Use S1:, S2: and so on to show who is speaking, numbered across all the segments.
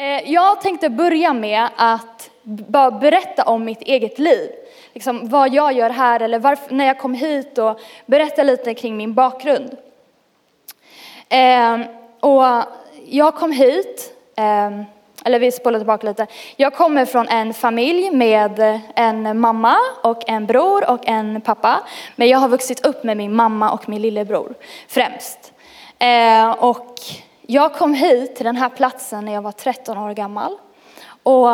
S1: Eh, jag tänkte börja med att bara berätta om mitt eget liv. Liksom vad jag gör här eller varför, när jag kom hit och berätta lite kring min bakgrund. Eh, och jag kom hit, eh, eller vi spolar tillbaka lite. Jag kommer från en familj med en mamma och en bror och en pappa. Men jag har vuxit upp med min mamma och min lillebror främst. Och jag kom hit till den här platsen när jag var 13 år gammal. Och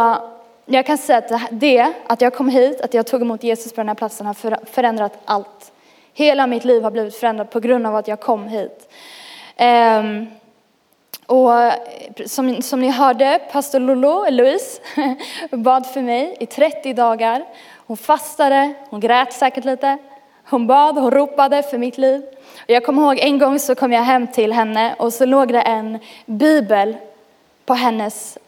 S1: jag kan säga att det, att jag kom hit, att jag tog emot Jesus på den här platsen har förändrat allt. Hela mitt liv har blivit förändrat på grund av att jag kom hit. Um, och som, som ni hörde, pastor Lolo, Louise, bad för mig i 30 dagar. Hon fastade, hon grät säkert lite. Hon bad, hon ropade för mitt liv. Jag kommer ihåg en gång så kom jag hem till henne och så låg det en bibel på hennes,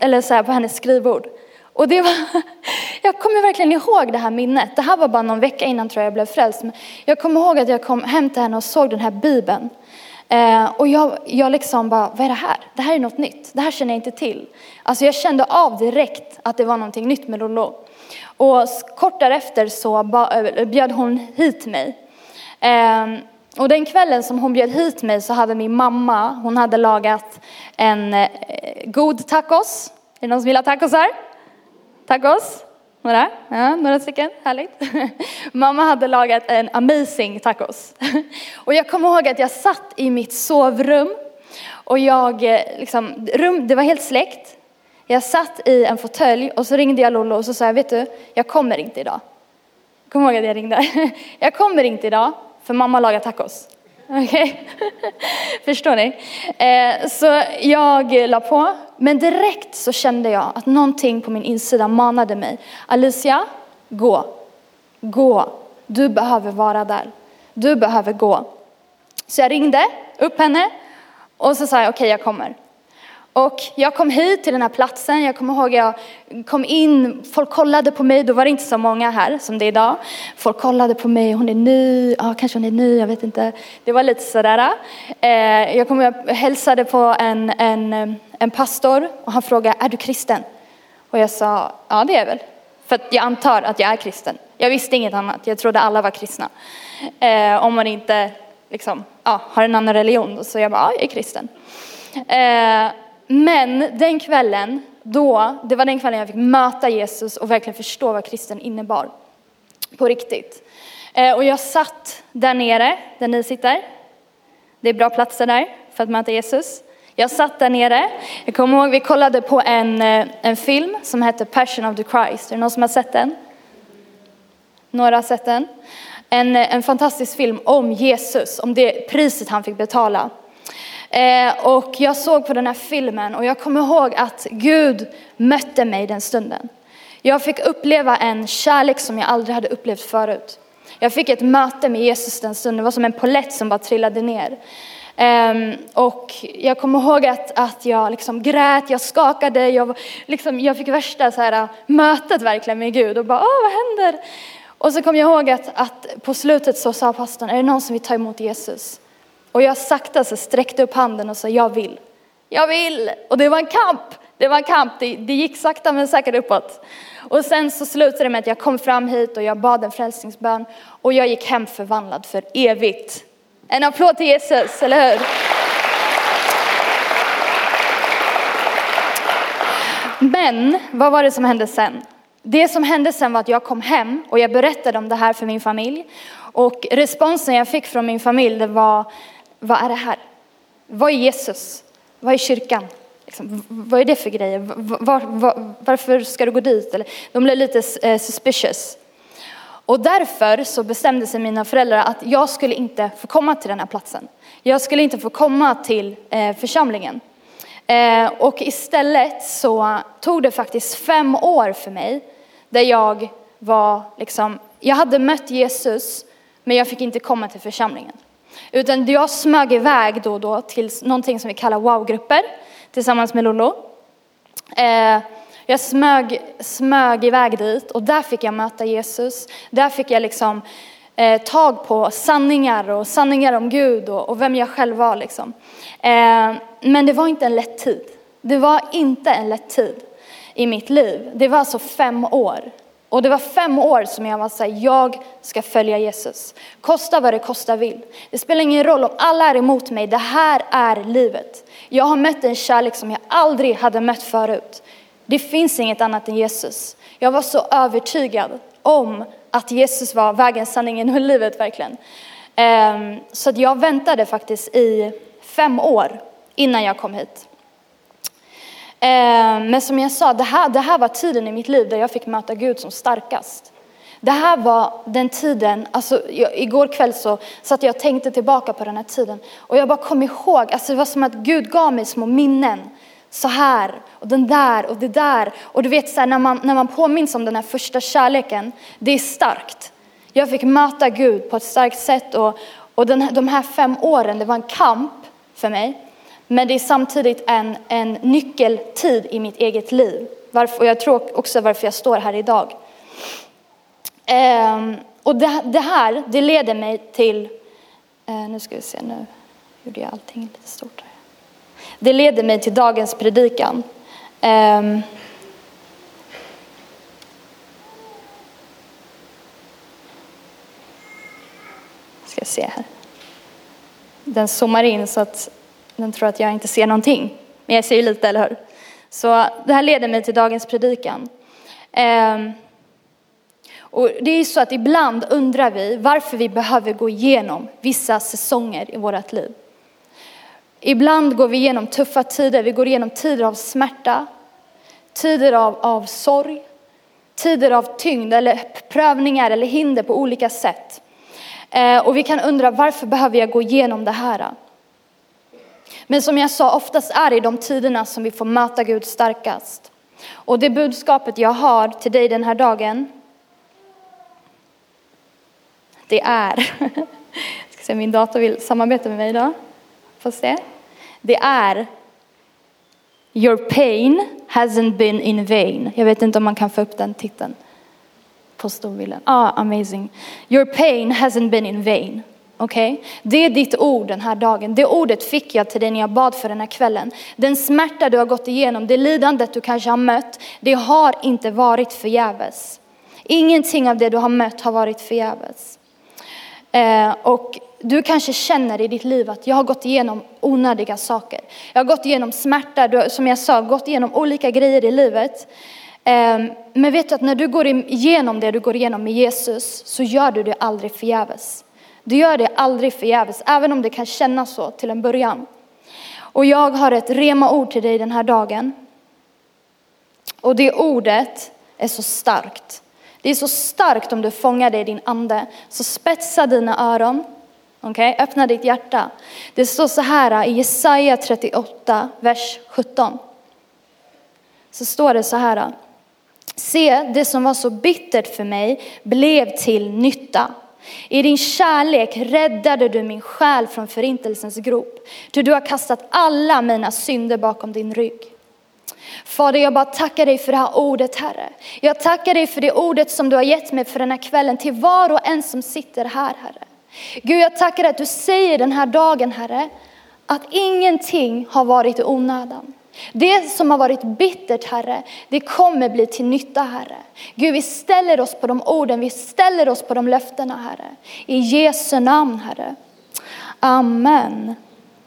S1: eller så här, på hennes skrivbord. Och det var, jag kommer verkligen ihåg det här minnet. Det här var bara någon vecka innan tror jag jag blev frälst. Men jag kommer ihåg att jag kom hem till henne och såg den här bibeln. Eh, och jag, jag liksom bara, vad är det här? Det här är något nytt. Det här känner jag inte till. Alltså jag kände av direkt att det var någonting nytt med Lollo. Och kort därefter så eh, bjöd hon hit mig. Ehm, och den kvällen som hon bjöd hit mig så hade min mamma, hon hade lagat en eh, god tacos. Är det någon som vill ha tacos här? Tacos? Några? Ja, några stycken, härligt. Mamma hade lagat en amazing tacos. Och jag kommer ihåg att jag satt i mitt sovrum och jag, eh, liksom, rum, det var helt släckt. Jag satt i en fåtölj och så ringde jag Lollo och så sa jag, vet du, jag kommer inte idag. Kom ihåg att jag ringde. Jag kommer inte idag, för mamma lagar tacos. Okej? Okay? Förstår ni? Eh, så jag la på, men direkt så kände jag att någonting på min insida manade mig. Alicia, gå. Gå. Du behöver vara där. Du behöver gå. Så jag ringde upp henne och så sa jag, okej okay, jag kommer. Och jag kom hit till den här platsen, jag kommer ihåg jag kom in, folk kollade på mig, då var det inte så många här som det är idag. Folk kollade på mig, hon är ny, ja kanske hon är ny, jag vet inte. Det var lite sådär. Eh. Eh, jag kom, jag hälsade på en, en, en pastor och han frågade, är du kristen? Och jag sa, ja det är jag väl. För att jag antar att jag är kristen. Jag visste inget annat, jag trodde alla var kristna. Eh, om man inte liksom, ja, har en annan religion, så jag bara, ja jag är kristen. Men den kvällen, då, det var den kvällen jag fick möta Jesus och verkligen förstå vad kristen innebar. På riktigt. Eh, och jag satt där nere, där ni sitter. Det är bra platser där för att möta Jesus. Jag satt där nere. Jag kommer ihåg vi kollade på en, eh, en film som hette Passion of the Christ. Är det någon som har sett den? Några har sett den. En, eh, en fantastisk film om Jesus, om det priset han fick betala Eh, och jag såg på den här filmen och jag kommer ihåg att Gud mötte mig den stunden. Jag fick uppleva en kärlek som jag aldrig hade upplevt förut. Jag fick ett möte med Jesus den stunden, det var som en polett som bara trillade ner. Um, och jag kommer ihåg att, att jag liksom grät, jag skakade, jag, liksom, jag fick värsta så här, äh, mötet verkligen med Gud och bara, åh vad händer? Och så kom jag ihåg att, att på slutet så sa pastorn, är det någon som vill ta emot Jesus? Och jag sakta så sträckte upp handen och sa jag vill. Jag vill! Och det var en kamp. Det var en kamp. Det, det gick sakta men säkert uppåt. Och sen så slutade det med att jag kom fram hit och jag bad en frälsningsbön. Och jag gick hem förvandlad för evigt. En applåd till Jesus, eller hur? Men vad var det som hände sen? Det som hände sen var att jag kom hem och jag berättade om det här för min familj. Och responsen jag fick från min familj det var vad är det här? Vad är Jesus? Vad är kyrkan? Liksom, vad är det för grejer? Var, var, varför ska du gå dit? Eller, de blev lite eh, suspicious. Och därför så bestämde sig mina föräldrar att jag skulle inte få komma till den här platsen. Jag skulle inte få komma till eh, församlingen. Eh, och istället så tog det faktiskt fem år för mig där jag var liksom, jag hade mött Jesus men jag fick inte komma till församlingen. Utan jag smög iväg då och då till någonting som vi kallar wow-grupper tillsammans med Lollo. Eh, jag smög, smög iväg dit och där fick jag möta Jesus. Där fick jag liksom eh, tag på sanningar och sanningar om Gud och, och vem jag själv var. Liksom. Eh, men det var inte en lätt tid. Det var inte en lätt tid i mitt liv. Det var alltså fem år. Och det var fem år som jag var så här, jag ska följa Jesus. Kosta vad det kosta vill. Det spelar ingen roll om alla är emot mig, det här är livet. Jag har mött en kärlek som jag aldrig hade mött förut. Det finns inget annat än Jesus. Jag var så övertygad om att Jesus var vägen, sanningen och livet verkligen. Ehm, så att jag väntade faktiskt i fem år innan jag kom hit. Eh, men som jag sa, det här, det här var tiden i mitt liv där jag fick möta Gud som starkast. Det här var den tiden, alltså jag, igår kväll så satt jag och tänkte tillbaka på den här tiden och jag bara kom ihåg, alltså det var som att Gud gav mig små minnen. Så här och den där och det där. Och du vet så här, när man, när man påminns om den här första kärleken, det är starkt. Jag fick möta Gud på ett starkt sätt och, och den, de här fem åren, det var en kamp för mig. Men det är samtidigt en, en nyckeltid i mitt eget liv. Varför, och jag tror också varför jag står här idag. Ehm, och det, det, här, det leder mig till, eh, nu ska vi se, nu gjorde jag allting lite stort här. Det leder mig till dagens predikan. Ehm, ska se här. Den zoomar in så att den tror att jag inte ser någonting. Men jag ser ju lite, eller hur? Så det här leder mig till dagens predikan. Ehm, och det är så att ibland undrar vi varför vi behöver gå igenom vissa säsonger i vårt liv. Ibland går vi igenom tuffa tider, vi går igenom tider av smärta, tider av, av sorg, tider av tyngd eller prövningar eller hinder på olika sätt. Ehm, och vi kan undra varför behöver jag gå igenom det här? Men som jag sa, oftast är det i de tiderna som vi får möta Gud starkast. Och det budskapet jag har till dig den här dagen, det är, jag ska se om min dator vill samarbeta med mig idag. Får se. Det är Your pain hasn't been in vain. Jag vet inte om man kan få upp den titeln på storbilden. Ah, amazing. Your pain hasn't been in vain. Okej? Okay? Det är ditt ord den här dagen. Det ordet fick jag till dig när jag bad för den här kvällen. Den smärta du har gått igenom, det lidandet du kanske har mött, det har inte varit förgäves. Ingenting av det du har mött har varit förgäves. Eh, och du kanske känner i ditt liv att jag har gått igenom onödiga saker. Jag har gått igenom smärta, du, som jag sa, gått igenom olika grejer i livet. Eh, men vet du att när du går igenom det du går igenom med Jesus så gör du det aldrig förgäves. Du gör det aldrig förgäves, även om det kan kännas så till en början. Och jag har ett rema-ord till dig den här dagen. Och det ordet är så starkt. Det är så starkt om du fångar det i din ande. Så spetsa dina öron Okay? Öppna ditt hjärta. Det står så här i Jesaja 38, vers 17. Så står det så här. Se, det som var så bittert för mig blev till nytta. I din kärlek räddade du min själ från förintelsens grop. ty du har kastat alla mina synder bakom din rygg. Fader, jag bara tackar dig för det här ordet, Herre. Jag tackar dig för det ordet som du har gett mig för den här kvällen till var och en som sitter här, Herre. Gud, jag tackar att du säger den här dagen, Herre, att ingenting har varit i onödan. Det som har varit bittert, Herre, det kommer bli till nytta, Herre. Gud, vi ställer oss på de orden, vi ställer oss på de löftena, Herre. I Jesu namn, Herre. Amen.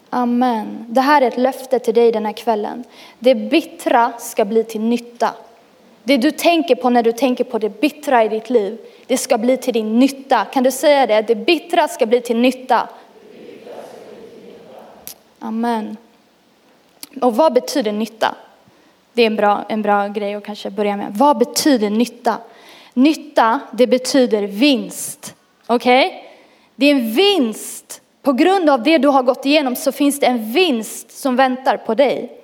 S1: Amen. Det här är ett löfte till dig den här kvällen. Det bittra ska bli till nytta. Det du tänker på när du tänker på det bittra i ditt liv, det ska bli till din nytta. Kan du säga det? Det bittra ska bli till nytta. Amen. Och vad betyder nytta? Det är en bra, en bra grej att kanske börja med. Vad betyder nytta? Nytta, det betyder vinst. Okej? Okay? Det är en vinst. På grund av det du har gått igenom så finns det en vinst som väntar på dig.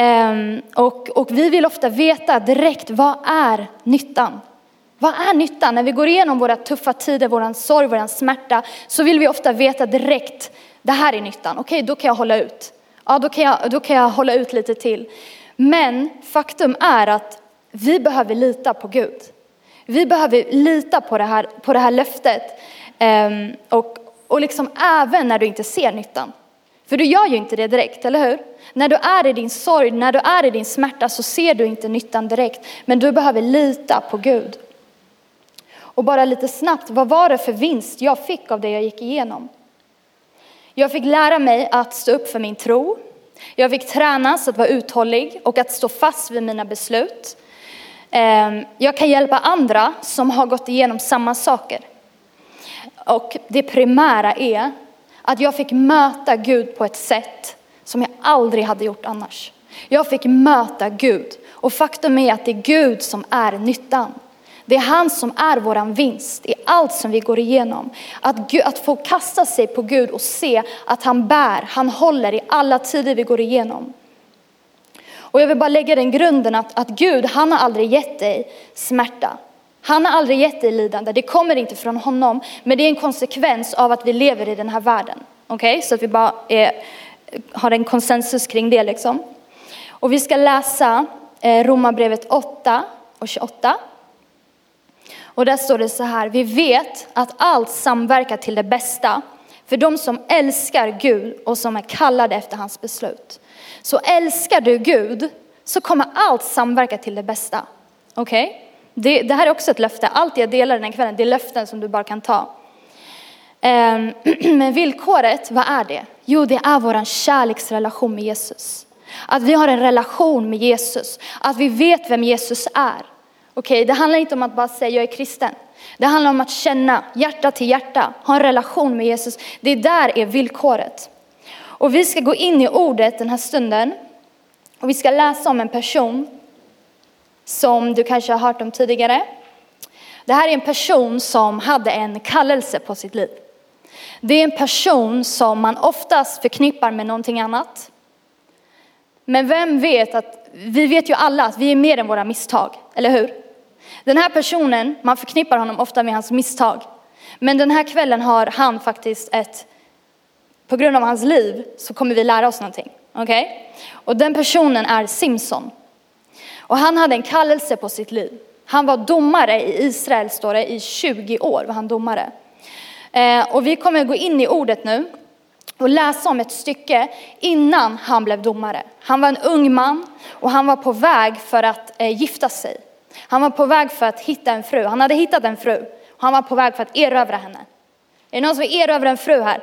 S1: Um, och, och vi vill ofta veta direkt, vad är nyttan? Vad är nyttan? När vi går igenom våra tuffa tider, våran sorg, våran smärta, så vill vi ofta veta direkt, det här är nyttan. Okej, okay, då kan jag hålla ut. Ja, då kan jag, då kan jag hålla ut lite till. Men faktum är att vi behöver lita på Gud. Vi behöver lita på det här, på det här löftet. Ehm, och, och liksom även när du inte ser nyttan. För du gör ju inte det direkt, eller hur? När du är i din sorg, när du är i din smärta så ser du inte nyttan direkt. Men du behöver lita på Gud. Och bara lite snabbt, vad var det för vinst jag fick av det jag gick igenom? Jag fick lära mig att stå upp för min tro. Jag fick tränas att vara uthållig och att stå fast vid mina beslut. Ehm, jag kan hjälpa andra som har gått igenom samma saker. Och det primära är att jag fick möta Gud på ett sätt som jag aldrig hade gjort annars. Jag fick möta Gud och faktum är att det är Gud som är nyttan. Det är han som är vår vinst i allt som vi går igenom. Att, Gud, att få kasta sig på Gud och se att han bär, han håller i alla tider vi går igenom. Och jag vill bara lägga den grunden att, att Gud, han har aldrig gett dig smärta. Han har aldrig gett dig lidande, det kommer inte från honom. Men det är en konsekvens av att vi lever i den här världen. Okej, okay? så att vi bara är, har en konsensus kring det liksom. Och vi ska läsa eh, Romarbrevet 8 och 28. Och där står det så här, vi vet att allt samverkar till det bästa för de som älskar Gud och som är kallade efter hans beslut. Så älskar du Gud så kommer allt samverka till det bästa. Okej? Okay? Det, det, här är också ett löfte. Allt jag delar den här kvällen, det är löften som du bara kan ta. Ehm, Men villkoret, vad är det? Jo, det är vår kärleksrelation med Jesus. Att vi har en relation med Jesus. Att vi vet vem Jesus är. Okej, okay? det handlar inte om att bara säga jag är kristen. Det handlar om att känna hjärta till hjärta, ha en relation med Jesus. Det där är villkoret. Och vi ska gå in i ordet den här stunden. Och vi ska läsa om en person som du kanske har hört om tidigare. Det här är en person som hade en kallelse på sitt liv. Det är en person som man oftast förknippar med någonting annat. Men vem vet att, vi vet ju alla att vi är mer än våra misstag, eller hur? Den här personen, man förknippar honom ofta med hans misstag. Men den här kvällen har han faktiskt ett, på grund av hans liv så kommer vi lära oss någonting. Okej? Okay? Och den personen är Simson. Och han hade en kallelse på sitt liv. Han var domare i Israel, står det, i 20 år var han domare. Eh, och vi kommer gå in i ordet nu och läsa om ett stycke innan han blev domare. Han var en ung man och han var på väg för att eh, gifta sig. Han var på väg för att hitta en fru. Han hade hittat en fru han var på väg för att erövra henne. Är det någon som vill erövra en fru här?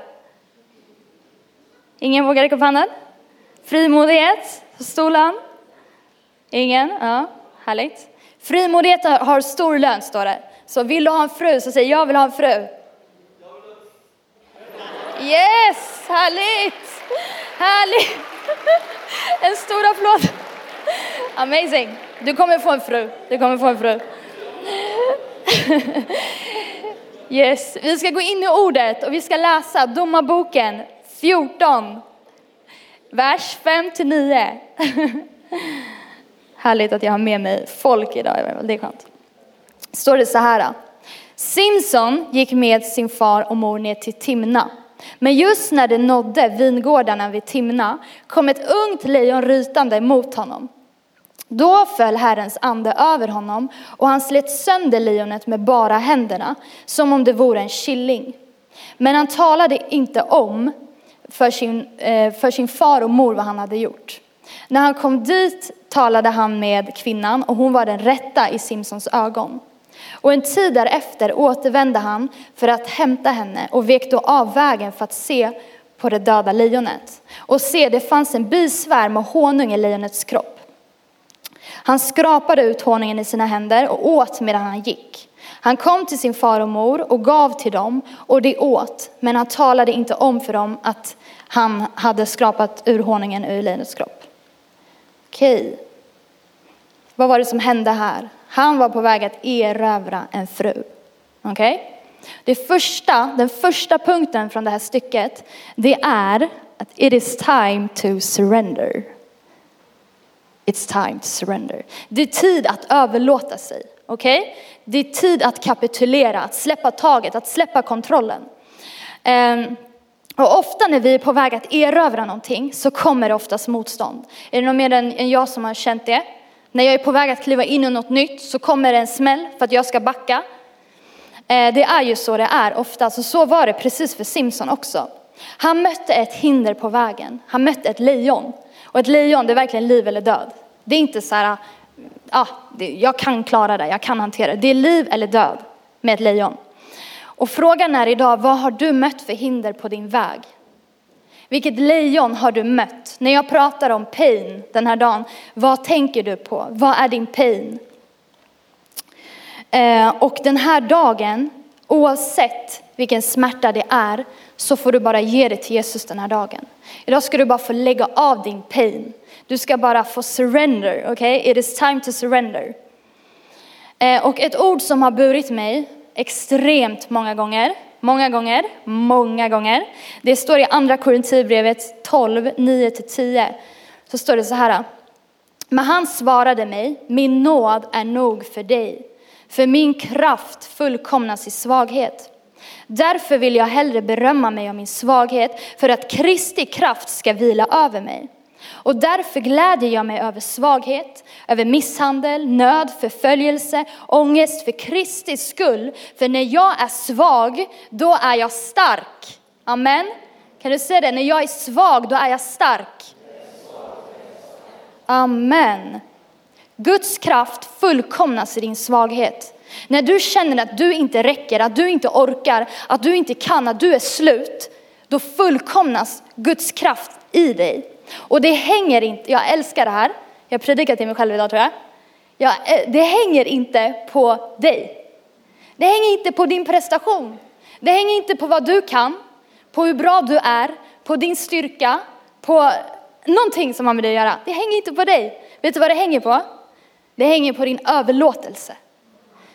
S1: Ingen vågar räcka upp handen? Frimodighet på stolen? Ingen? Ja, härligt. Frimodighet har stor lön, står det. Så vill du ha en fru så säg jag vill ha en fru. Yes, härligt! Härligt! En stor applåd. Amazing. Du kommer få en fru. Du kommer få en fru. Yes, vi ska gå in i ordet och vi ska läsa Domarboken 14, vers 5 till 9. Härligt att jag har med mig folk idag, det är skönt. Står det så här. Simson gick med sin far och mor ner till Timna. Men just när de nådde vingårdarna vid Timna kom ett ungt lejon rytande mot honom. Då föll Herrens ande över honom och han slet sönder lejonet med bara händerna, som om det vore en killing. Men han talade inte om för sin, eh, för sin far och mor vad han hade gjort. När han kom dit talade han med kvinnan och hon var den rätta i Simsons ögon. Och en tid därefter återvände han för att hämta henne och vek då av vägen för att se på det döda lejonet. Och se, det fanns en bisvärm och honung i lejonets kropp. Han skrapade ut honungen i sina händer och åt medan han gick. Han kom till sin far och mor och gav till dem och de åt, men han talade inte om för dem att han hade skrapat ur honungen ur lejonets kropp. Okej, vad var det som hände här? Han var på väg att erövra en fru. Okej? Okay? Det första, den första punkten från det här stycket, det är att it is time to surrender. It's time to surrender. Det är tid att överlåta sig. Okej? Okay? Det är tid att kapitulera, att släppa taget, att släppa kontrollen. Um, och ofta när vi är på väg att erövra någonting så kommer det oftast motstånd. Är det någon mer än jag som har känt det? När jag är på väg att kliva in i något nytt så kommer det en smäll för att jag ska backa. Eh, det är ju så det är ofta, så så var det precis för Simson också. Han mötte ett hinder på vägen. Han mötte ett lejon. Och ett lejon, det är verkligen liv eller död. Det är inte så här, ja, jag kan klara det, jag kan hantera det. Det är liv eller död med ett lejon. Och frågan är idag, vad har du mött för hinder på din väg? Vilket lejon har du mött? När jag pratar om pain den här dagen, vad tänker du på? Vad är din pain? Eh, och den här dagen, oavsett vilken smärta det är, så får du bara ge det till Jesus den här dagen. Idag ska du bara få lägga av din pain. Du ska bara få surrender, okej? Okay? It is time to surrender. Eh, och ett ord som har burit mig extremt många gånger, många gånger, många gånger. Det står i andra Korinthierbrevet 12, 9-10. Så står det så här. Men han svarade mig, min nåd är nog för dig, för min kraft fullkomnas i svaghet. Därför vill jag hellre berömma mig av min svaghet för att Kristi kraft ska vila över mig. Och därför gläder jag mig över svaghet, över misshandel, nöd, förföljelse, ångest för Kristi skull. För när jag är svag, då är jag stark. Amen. Kan du säga det? När jag är svag, då är jag stark. Amen. Guds kraft fullkomnas i din svaghet. När du känner att du inte räcker, att du inte orkar, att du inte kan, att du är slut, då fullkomnas Guds kraft i dig. Och det hänger inte, jag älskar det här, jag predikar till mig själv idag tror jag. jag. Eh, det hänger inte på dig. Det hänger inte på din prestation. Det hänger inte på vad du kan, på hur bra du är, på din styrka, på någonting som har med dig att göra. Det hänger inte på dig. Vet du vad det hänger på? Det hänger på din överlåtelse.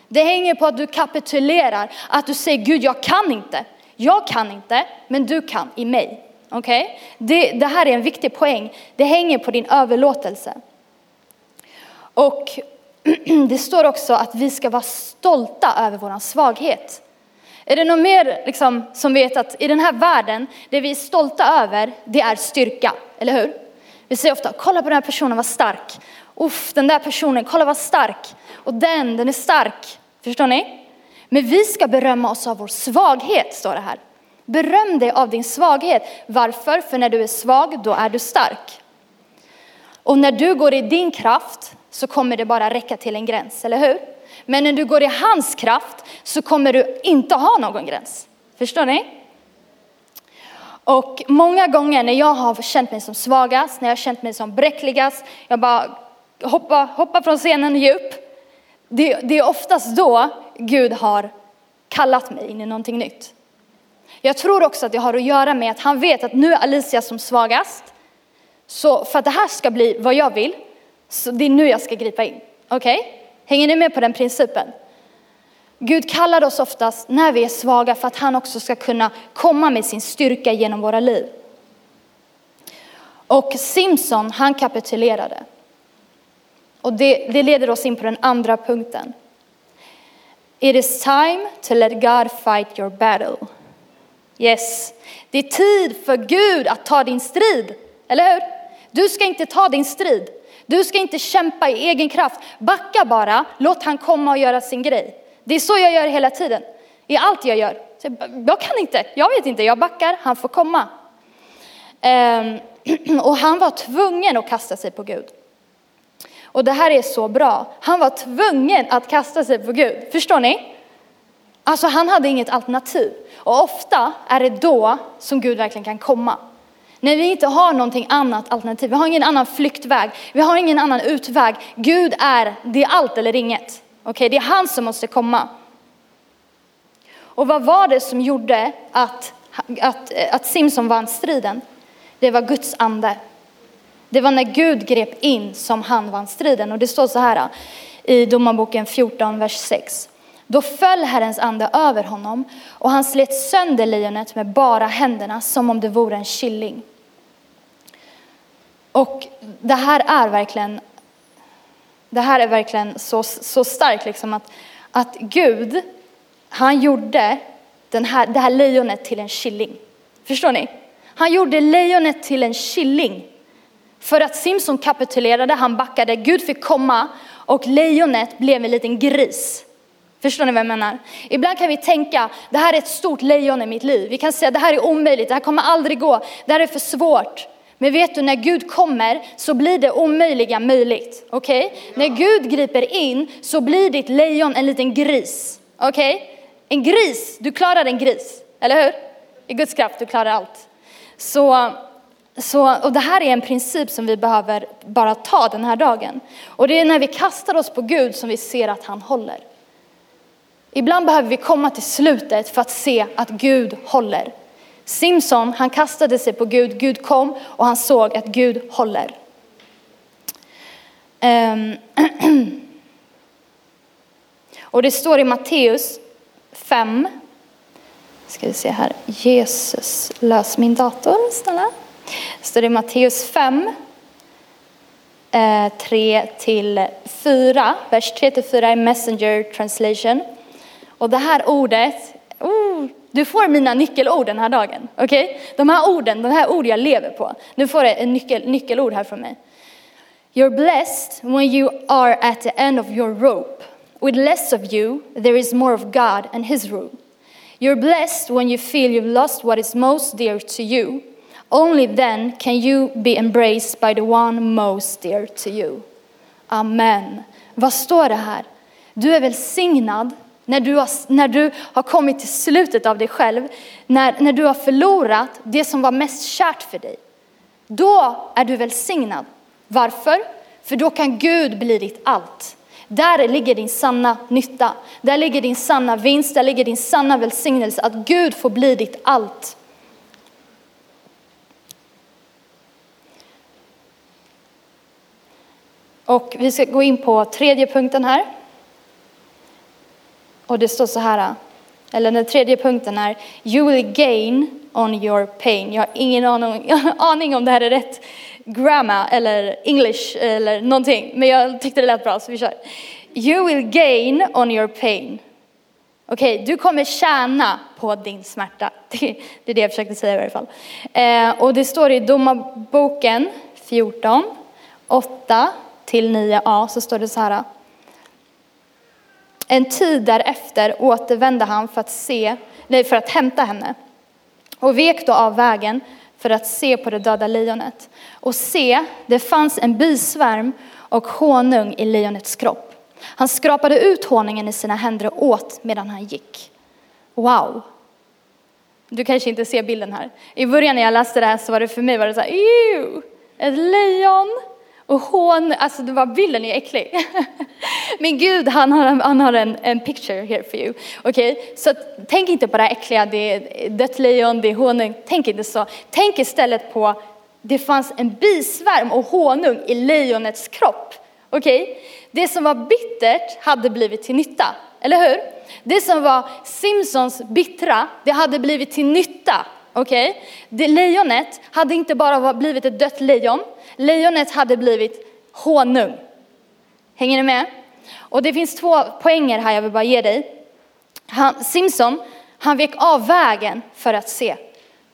S1: Det hänger på att du kapitulerar, att du säger Gud jag kan inte. Jag kan inte, men du kan i mig. Okej? Okay? Det, det här är en viktig poäng. Det hänger på din överlåtelse. Och det står också att vi ska vara stolta över vår svaghet. Är det någon mer liksom, som vet att i den här världen, det vi är stolta över, det är styrka, eller hur? Vi säger ofta, kolla på den här personen, vad stark. Uff, den där personen, kolla vad stark. Och den, den är stark. Förstår ni? Men vi ska berömma oss av vår svaghet, står det här. Beröm dig av din svaghet. Varför? För när du är svag, då är du stark. Och när du går i din kraft så kommer det bara räcka till en gräns, eller hur? Men när du går i hans kraft så kommer du inte ha någon gräns. Förstår ni? Och många gånger när jag har känt mig som svagast, när jag har känt mig som bräckligast, jag bara hoppa, hoppa från scenen och ge upp. Det, det är oftast då Gud har kallat mig in i någonting nytt. Jag tror också att det har att göra med att han vet att nu är Alicia som svagast. Så för att det här ska bli vad jag vill, så det är nu jag ska gripa in. Okej? Okay? Hänger ni med på den principen? Gud kallar oss oftast när vi är svaga för att han också ska kunna komma med sin styrka genom våra liv. Och Simson, han kapitulerade. Och det, det leder oss in på den andra punkten. It is time to let God fight your battle. Yes, det är tid för Gud att ta din strid, eller hur? Du ska inte ta din strid. Du ska inte kämpa i egen kraft. Backa bara, låt han komma och göra sin grej. Det är så jag gör hela tiden, i allt jag gör. Jag kan inte, jag vet inte, jag backar, han får komma. Ehm, och han var tvungen att kasta sig på Gud. Och det här är så bra. Han var tvungen att kasta sig på Gud. Förstår ni? Alltså han hade inget alternativ. Och ofta är det då som Gud verkligen kan komma. När vi inte har någonting annat alternativ, vi har ingen annan flyktväg, vi har ingen annan utväg. Gud är, det är allt eller inget. Okej, okay? det är han som måste komma. Och vad var det som gjorde att, att, att Simson vann striden? Det var Guds ande. Det var när Gud grep in som han vann striden. Och det står så här i Domarboken 14, vers 6. Då föll Herrens ande över honom och han slet sönder lejonet med bara händerna som om det vore en killing. Och det här är verkligen, det här är verkligen så, så starkt liksom att, att Gud, han gjorde den här, det här lejonet till en killing. Förstår ni? Han gjorde lejonet till en killing. För att Simson kapitulerade, han backade, Gud fick komma och lejonet blev en liten gris. Förstår ni vad jag menar? Ibland kan vi tänka, det här är ett stort lejon i mitt liv. Vi kan säga, det här är omöjligt, det här kommer aldrig gå, det här är för svårt. Men vet du, när Gud kommer så blir det omöjliga möjligt. Okej? Okay? När Gud griper in så blir ditt lejon en liten gris. Okej? Okay? En gris, du klarar en gris, eller hur? I Guds kraft, du klarar allt. Så, så, och det här är en princip som vi behöver bara ta den här dagen. Och det är när vi kastar oss på Gud som vi ser att han håller. Ibland behöver vi komma till slutet för att se att Gud håller. Simson, han kastade sig på Gud, Gud kom och han såg att Gud håller. Ehm. Och det står i Matteus 5, ska vi se här, Jesus, lös min dator snälla. Det är i Matteus 5, 3 eh, till 4, vers 3 till 4 i Messenger translation. Och det här ordet, oh, du får mina nyckelord den här dagen. Okej? Okay? De här orden, de här ord jag lever på. Nu får du en nyckel, nyckelord här från mig. You're blessed when you are at the end of your rope. With less of you, there is more of God and his rule. You're blessed when you feel you've lost what is most dear to you. Only then can you be embraced by the one most dear to you. Amen. Vad står det här? Du är välsignad när du, har, när du har kommit till slutet av dig själv, när, när du har förlorat det som var mest kärt för dig. Då är du välsignad. Varför? För då kan Gud bli ditt allt. Där ligger din sanna nytta, där ligger din sanna vinst, där ligger din sanna välsignelse, att Gud får bli ditt allt. Och vi ska gå in på tredje punkten här. Och det står så här, eller den tredje punkten är You will gain on your pain. Jag har ingen aning, aning om det här är rätt grammar eller English eller någonting. Men jag tyckte det lät bra så vi kör. You will gain on your pain. Okej, okay, du kommer tjäna på din smärta. Det, är det jag försökte säga i varje fall. Eh, och det står i Domarboken 14, 8 till 9a så står det så här. En tid därefter återvände han för att, se, nej, för att hämta henne och vek då av vägen för att se på det döda lejonet. Och se, det fanns en bisvärm och honung i lejonets kropp. Han skrapade ut honungen i sina händer och åt medan han gick. Wow! Du kanske inte ser bilden här. I början när jag läste det här så var det för mig var det så här, ett lejon och hon, alltså det var bilden är äcklig. Men Gud, han har, han har en, en picture here for you. Okej, okay? så tänk inte på det äckliga, det är dött lejon, det är honung. Tänk inte så. Tänk istället på, det fanns en bisvärm och honung i lejonets kropp. Okej, okay? det som var bittert hade blivit till nytta, eller hur? Det som var Simpsons bittra, det hade blivit till nytta. Okej, okay? lejonet hade inte bara blivit ett dött lejon, Lejonet hade blivit honung. Hänger ni med? Och det finns två poänger här jag vill bara ge dig. Han, Simpson, han vek av vägen för att se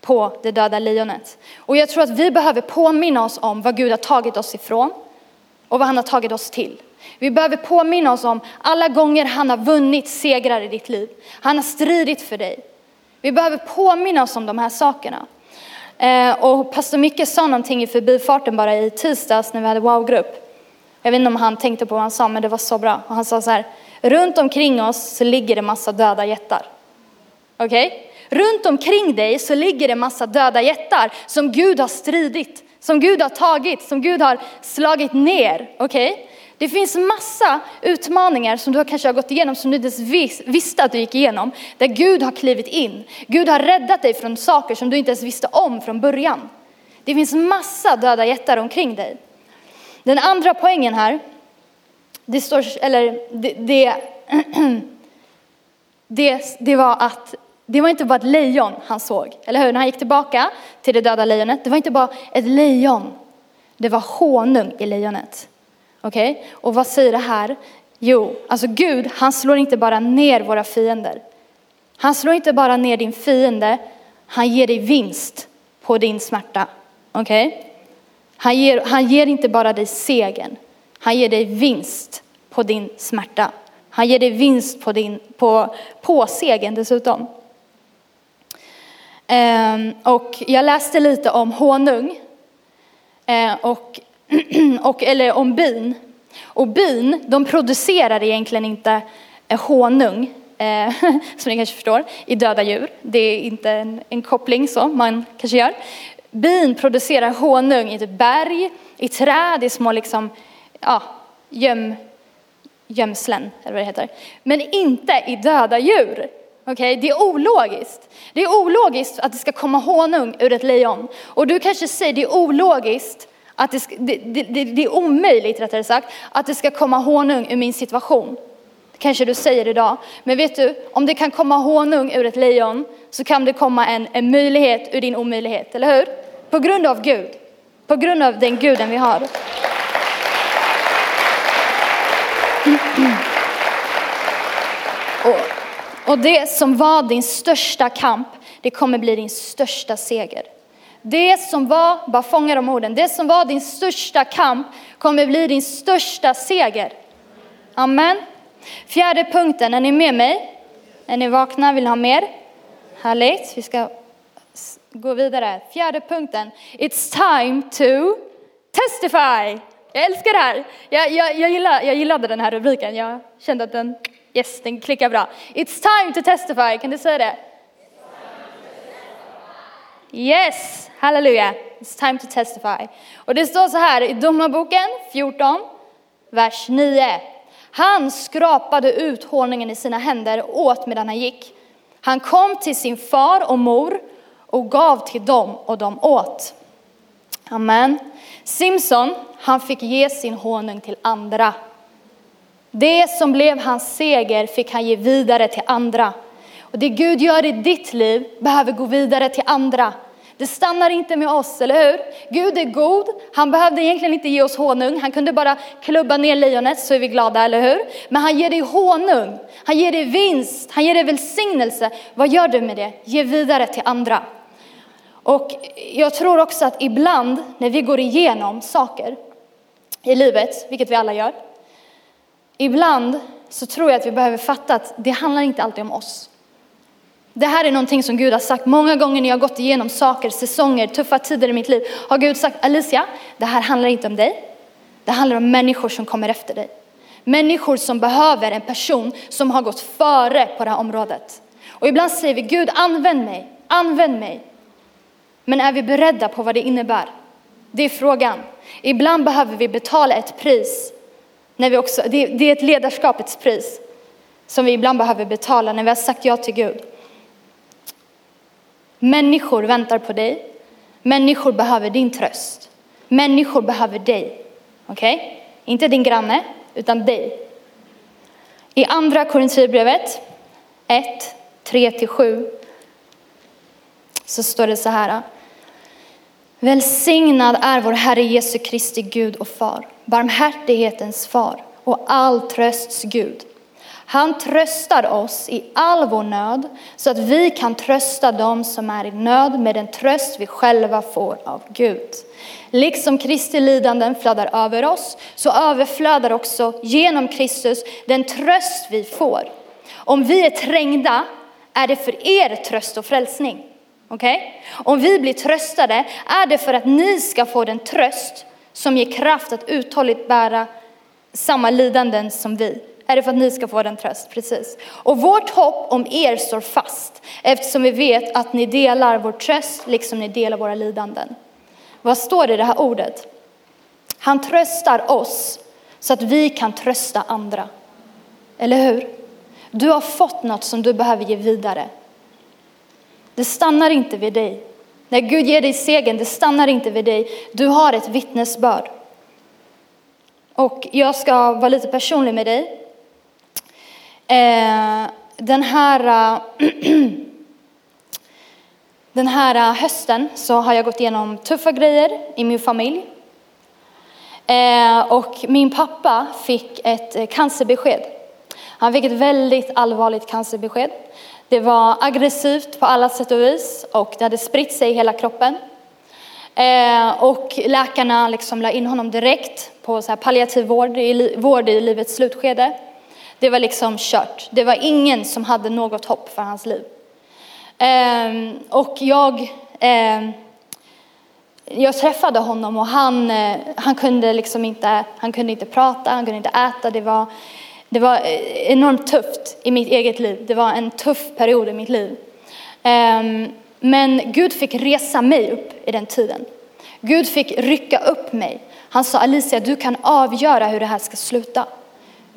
S1: på det döda lejonet. Och jag tror att vi behöver påminna oss om vad Gud har tagit oss ifrån och vad han har tagit oss till. Vi behöver påminna oss om alla gånger han har vunnit segrar i ditt liv. Han har stridit för dig. Vi behöver påminna oss om de här sakerna. Eh, och pastor Micke sa någonting i förbifarten bara i tisdags när vi hade wow-grupp. Jag vet inte om han tänkte på vad han sa, men det var så bra. Och han sa så här, runt omkring oss så ligger det massa döda jättar. Okej? Okay? Runt omkring dig så ligger det massa döda jättar som Gud har stridit, som Gud har tagit, som Gud har slagit ner. Okej? Okay? Det finns massa utmaningar som du kanske har gått igenom som du inte ens visste att du gick igenom. Där Gud har klivit in. Gud har räddat dig från saker som du inte ens visste om från början. Det finns massa döda jättar omkring dig. Den andra poängen här, det, står, eller det, det, det, det var att det var inte bara ett lejon han såg, eller hur? När han gick tillbaka till det döda lejonet, det var inte bara ett lejon, det var honung i lejonet. Okej? Okay? Och vad säger det här? Jo, alltså Gud, han slår inte bara ner våra fiender. Han slår inte bara ner din fiende, han ger dig vinst på din smärta. Okej? Okay? Han, ger, han ger inte bara dig segern, han ger dig vinst på din smärta. Han ger dig vinst på, din, på, på segern dessutom. Ehm, och jag läste lite om honung, ehm, och, och, eller om bin. Och bin, de producerar egentligen inte eh, honung, eh, som ni kanske förstår, i döda djur. Det är inte en, en koppling så man kanske gör. Bin producerar honung i ett berg, i träd, i små liksom, ja, göm, gömslen, eller vad det heter. Men inte i döda djur. Okay? Det är ologiskt. Det är ologiskt att det ska komma honung ur ett lejon. Och du kanske säger det är ologiskt, att det, det, det, det är omöjligt rättare sagt, att det ska komma honung ur min situation. Kanske du säger idag. Men vet du, om det kan komma honung ur ett lejon så kan det komma en, en möjlighet ur din omöjlighet, eller hur? På grund av Gud. På grund av den guden vi har. Och, och det som var din största kamp, det kommer bli din största seger. Det som var, bara fånga de orden, det som var din största kamp kommer bli din största seger. Amen. Fjärde punkten, är ni med mig? Är ni vakna, vill ni ha mer? Härligt, vi ska gå vidare. Fjärde punkten, it's time to testify. Jag älskar det här. Jag, jag, jag, gillar, jag gillade den här rubriken, jag kände att den, yes, den klickar bra. It's time to testify, kan du säga det? Yes, halleluja. It's time to testify. Och det står så här i Domarboken 14, vers 9. Han skrapade ut honungen i sina händer och åt medan han gick. Han kom till sin far och mor och gav till dem och de åt. Amen. Simson, han fick ge sin honung till andra. Det som blev hans seger fick han ge vidare till andra. Och det Gud gör i ditt liv behöver gå vidare till andra. Det stannar inte med oss, eller hur? Gud är god. Han behövde egentligen inte ge oss honung. Han kunde bara klubba ner lejonet så är vi glada, eller hur? Men han ger dig honung. Han ger dig vinst. Han ger dig välsignelse. Vad gör du med det? Ge vidare till andra. Och jag tror också att ibland när vi går igenom saker i livet, vilket vi alla gör, ibland så tror jag att vi behöver fatta att det handlar inte alltid om oss. Det här är någonting som Gud har sagt många gånger när jag har gått igenom saker, säsonger, tuffa tider i mitt liv. Har Gud sagt, Alicia, det här handlar inte om dig. Det handlar om människor som kommer efter dig. Människor som behöver en person som har gått före på det här området. Och ibland säger vi, Gud använd mig, använd mig. Men är vi beredda på vad det innebär? Det är frågan. Ibland behöver vi betala ett pris. När vi också, det, är ett ledarskapets pris som vi ibland behöver betala när vi har sagt ja till Gud. Människor väntar på dig. Människor behöver din tröst. Människor behöver dig. Okej? Okay? Inte din granne, utan dig. I andra Korinthierbrevet 1, 3-7 så står det så här. Välsignad är vår Herre Jesu Kristi Gud och Far, barmhärtighetens far och all trösts Gud. Han tröstar oss i all vår nöd så att vi kan trösta dem som är i nöd med den tröst vi själva får av Gud. Liksom Kristi lidanden flödar över oss så överflödar också genom Kristus den tröst vi får. Om vi är trängda är det för er tröst och frälsning. Okay? Om vi blir tröstade är det för att ni ska få den tröst som ger kraft att uthålligt bära samma lidanden som vi. Är det för att ni ska få den tröst, precis. Och vårt hopp om er står fast eftersom vi vet att ni delar vår tröst liksom ni delar våra lidanden. Vad står det i det här ordet? Han tröstar oss så att vi kan trösta andra. Eller hur? Du har fått något som du behöver ge vidare. Det stannar inte vid dig. När Gud ger dig segern, det stannar inte vid dig. Du har ett vittnesbörd. Och jag ska vara lite personlig med dig. Eh, den här, eh, den här eh, hösten så har jag gått igenom tuffa grejer i min familj. Eh, och min pappa fick ett eh, cancerbesked. Han fick ett väldigt allvarligt cancerbesked. Det var aggressivt på alla sätt och vis och det hade spritt sig i hela kroppen. Eh, och läkarna liksom la in honom direkt på så här palliativ vård i, vård i livets slutskede. Det var liksom kört. Det var ingen som hade något hopp för hans liv. Ehm, och jag, ehm, jag träffade honom och han, eh, han, kunde liksom inte, han kunde inte prata, han kunde inte äta. Det var, det var eh, enormt tufft i mitt eget liv. Det var en tuff period i mitt liv. Ehm, men Gud fick resa mig upp i den tiden. Gud fick rycka upp mig. Han sa Alicia, du kan avgöra hur det här ska sluta.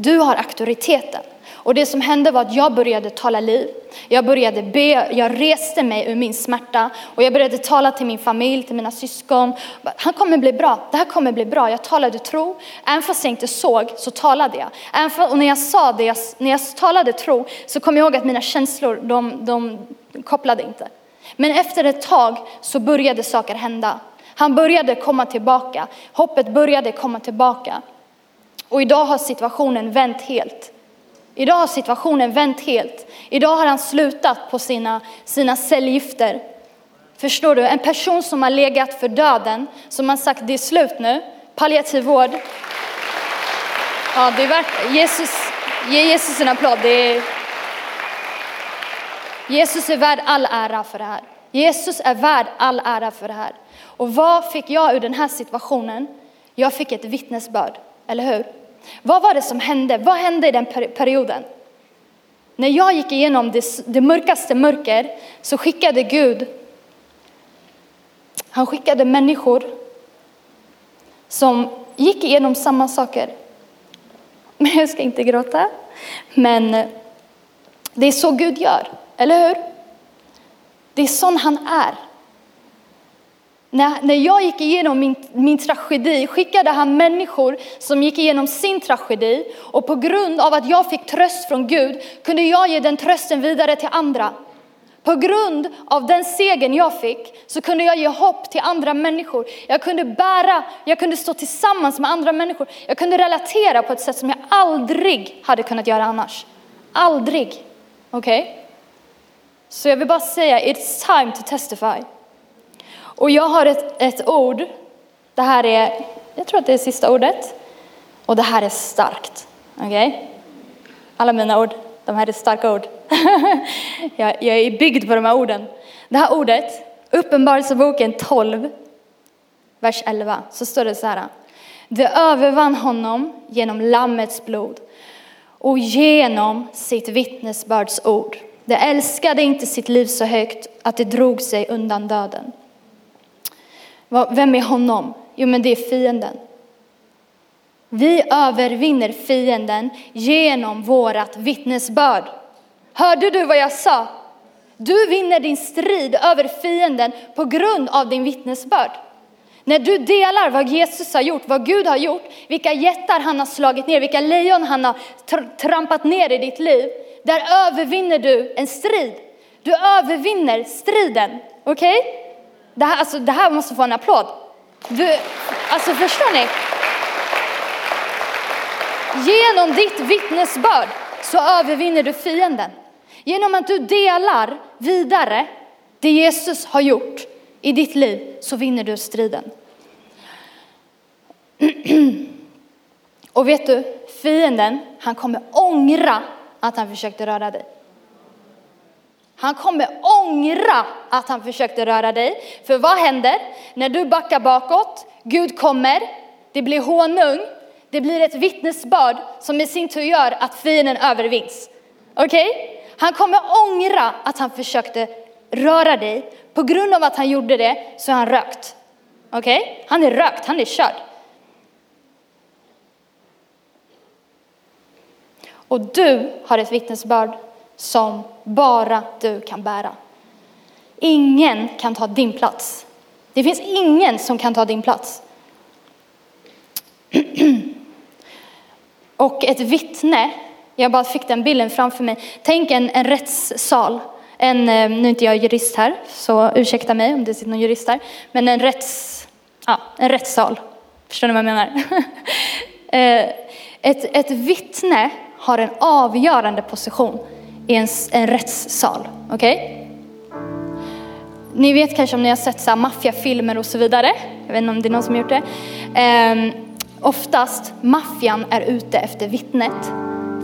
S1: Du har auktoriteten. Och det som hände var att jag började tala liv. Jag började be, jag reste mig ur min smärta och jag började tala till min familj, till mina syskon. Han kommer bli bra, det här kommer bli bra. Jag talade tro, även fast jag inte såg så talade jag. Även för, och när jag sa det, när jag talade tro så kom jag ihåg att mina känslor, de, de kopplade inte. Men efter ett tag så började saker hända. Han började komma tillbaka, hoppet började komma tillbaka. Och idag har situationen vänt helt. Idag har situationen vänt helt. Idag har han slutat på sina, sina cellgifter. Förstår du? En person som har legat för döden, som har sagt det är slut nu, palliativ vård. Ja, det är värt Jesus, ge Jesus en applåd. Det är, Jesus är värd all ära för det här. Jesus är värd all ära för det här. Och vad fick jag ur den här situationen? Jag fick ett vittnesbörd, eller hur? Vad var det som hände? Vad hände i den perioden? När jag gick igenom det, det mörkaste mörker så skickade Gud, han skickade människor som gick igenom samma saker. Men jag ska inte gråta. Men eh, det är så Gud gör, eller hur? Det är sån han är. När, när jag gick igenom min, min tragedi skickade han människor som gick igenom sin tragedi och på grund av att jag fick tröst från Gud kunde jag ge den trösten vidare till andra. På grund av den segern jag fick så kunde jag ge hopp till andra människor. Jag kunde bära, jag kunde stå tillsammans med andra människor. Jag kunde relatera på ett sätt som jag aldrig hade kunnat göra annars. Aldrig. Okej? Okay? Så jag vill bara säga, it's time to testify. Och jag har ett, ett ord, det här är, jag tror att det är sista ordet, och det här är starkt. Okej? Okay? Alla mina ord, de här är starka ord. jag, jag är byggd på de här orden. Det här ordet, Uppenbarelseboken 12, vers 11, så står det så här. De övervann honom genom Lammets blod och genom sitt vittnesbördsord. De älskade inte sitt liv så högt att det drog sig undan döden. Vem är honom? Jo, men det är fienden. Vi övervinner fienden genom vårat vittnesbörd. Hörde du vad jag sa? Du vinner din strid över fienden på grund av din vittnesbörd. När du delar vad Jesus har gjort, vad Gud har gjort, vilka jättar han har slagit ner, vilka lejon han har trampat ner i ditt liv, där övervinner du en strid. Du övervinner striden, okej? Okay? Det här, alltså, det här måste få en applåd. Du, alltså förstår ni? Genom ditt vittnesbörd så övervinner du fienden. Genom att du delar vidare det Jesus har gjort i ditt liv så vinner du striden. Och vet du, fienden, han kommer ångra att han försökte röra dig. Han kommer ångra att han försökte röra dig. För vad händer när du backar bakåt? Gud kommer, det blir honung, det blir ett vittnesbörd som i sin tur gör att fienden övervinns. Okej? Okay? Han kommer ångra att han försökte röra dig. På grund av att han gjorde det så är han rökt. Okej? Okay? Han är rökt, han är körd. Och du har ett vittnesbörd som bara du kan bära. Ingen kan ta din plats. Det finns ingen som kan ta din plats. Och ett vittne, jag bara fick den bilden framför mig. Tänk en, en rättssal. En, eh, nu är inte jag jurist här, så ursäkta mig om det sitter någon jurist här. Men en, rätts, ja, en rättssal. Förstår ni vad jag menar? Eh, ett, ett vittne har en avgörande position i en, en rättssal. Okej? Okay? Ni vet kanske om ni har sett så maffiafilmer och så vidare. Jag vet inte om det är någon som har gjort det. Um, oftast maffian är ute efter vittnet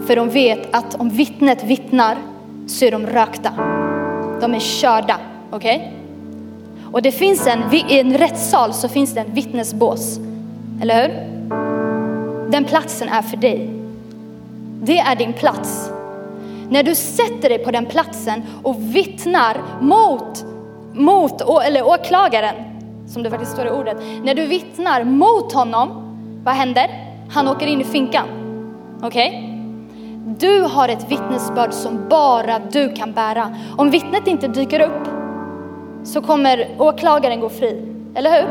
S1: För de vet att om vittnet vittnar så är de rökta. De är körda, okej? Okay? Och det finns en, i en rättssal så finns det en vittnesbås, eller hur? Den platsen är för dig. Det är din plats. När du sätter dig på den platsen och vittnar mot, mot eller åklagaren, som det faktiskt står i ordet. När du vittnar mot honom, vad händer? Han åker in i finkan. Okej? Okay? Du har ett vittnesbörd som bara du kan bära. Om vittnet inte dyker upp så kommer åklagaren gå fri, eller hur?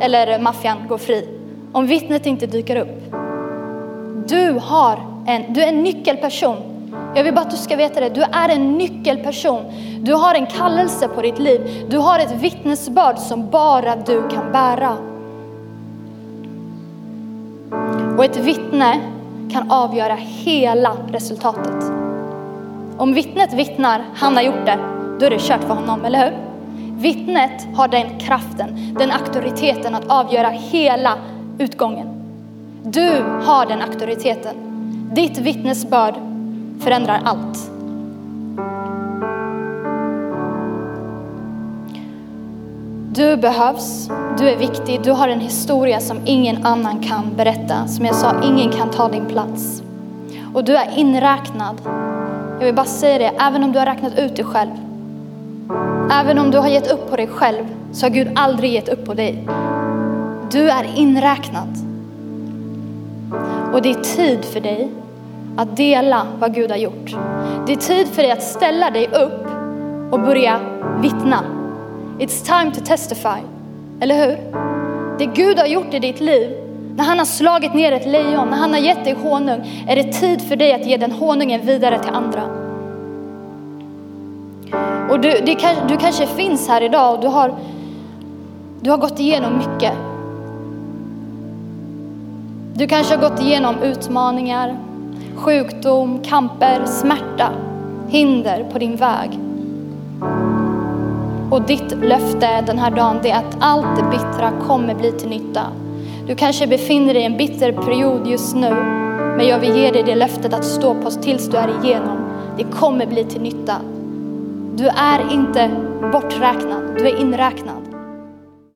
S1: Eller maffian gå fri. Om vittnet inte dyker upp. Du, har en, du är en nyckelperson. Jag vill bara att du ska veta det. Du är en nyckelperson. Du har en kallelse på ditt liv. Du har ett vittnesbörd som bara du kan bära. Och ett vittne kan avgöra hela resultatet. Om vittnet vittnar, han har gjort det, då är det kört för honom, eller hur? Vittnet har den kraften, den auktoriteten att avgöra hela utgången. Du har den auktoriteten. Ditt vittnesbörd förändrar allt. Du behövs, du är viktig, du har en historia som ingen annan kan berätta. Som jag sa, ingen kan ta din plats. Och du är inräknad. Jag vill bara säga det, även om du har räknat ut dig själv. Även om du har gett upp på dig själv så har Gud aldrig gett upp på dig. Du är inräknad. Och det är tid för dig att dela vad Gud har gjort. Det är tid för dig att ställa dig upp och börja vittna. It's time to testify. Eller hur? Det Gud har gjort i ditt liv, när han har slagit ner ett lejon, när han har gett dig honung, är det tid för dig att ge den honungen vidare till andra. Och du, det, du kanske finns här idag och du har, du har gått igenom mycket. Du kanske har gått igenom utmaningar, sjukdom, kamper, smärta, hinder på din väg. Och ditt löfte den här dagen det är att allt det bittra kommer bli till nytta. Du kanske befinner dig i en bitter period just nu, men jag vill ge dig det löftet att stå på tills du är igenom. Det kommer bli till nytta. Du är inte borträknad, du är inräknad.